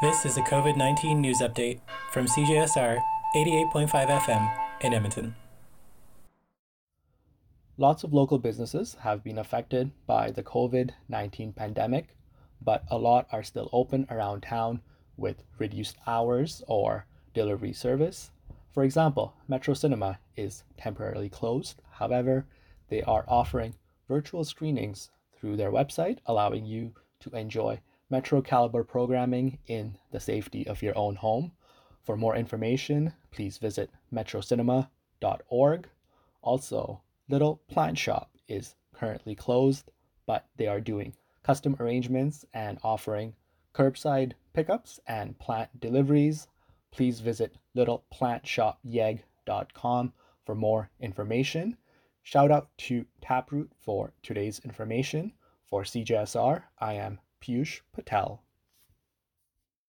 This is a COVID 19 news update from CJSR 88.5 FM in Edmonton. Lots of local businesses have been affected by the COVID 19 pandemic, but a lot are still open around town with reduced hours or delivery service. For example, Metro Cinema is temporarily closed. However, they are offering virtual screenings through their website, allowing you to enjoy Metro caliber programming in the safety of your own home. For more information, please visit metrocinema.org. Also, Little Plant Shop is currently closed, but they are doing custom arrangements and offering curbside pickups and plant deliveries. Please visit littleplantshopyeg.com for more information. Shout out to Taproot for today's information. For CJSR, I am Piyush Patel.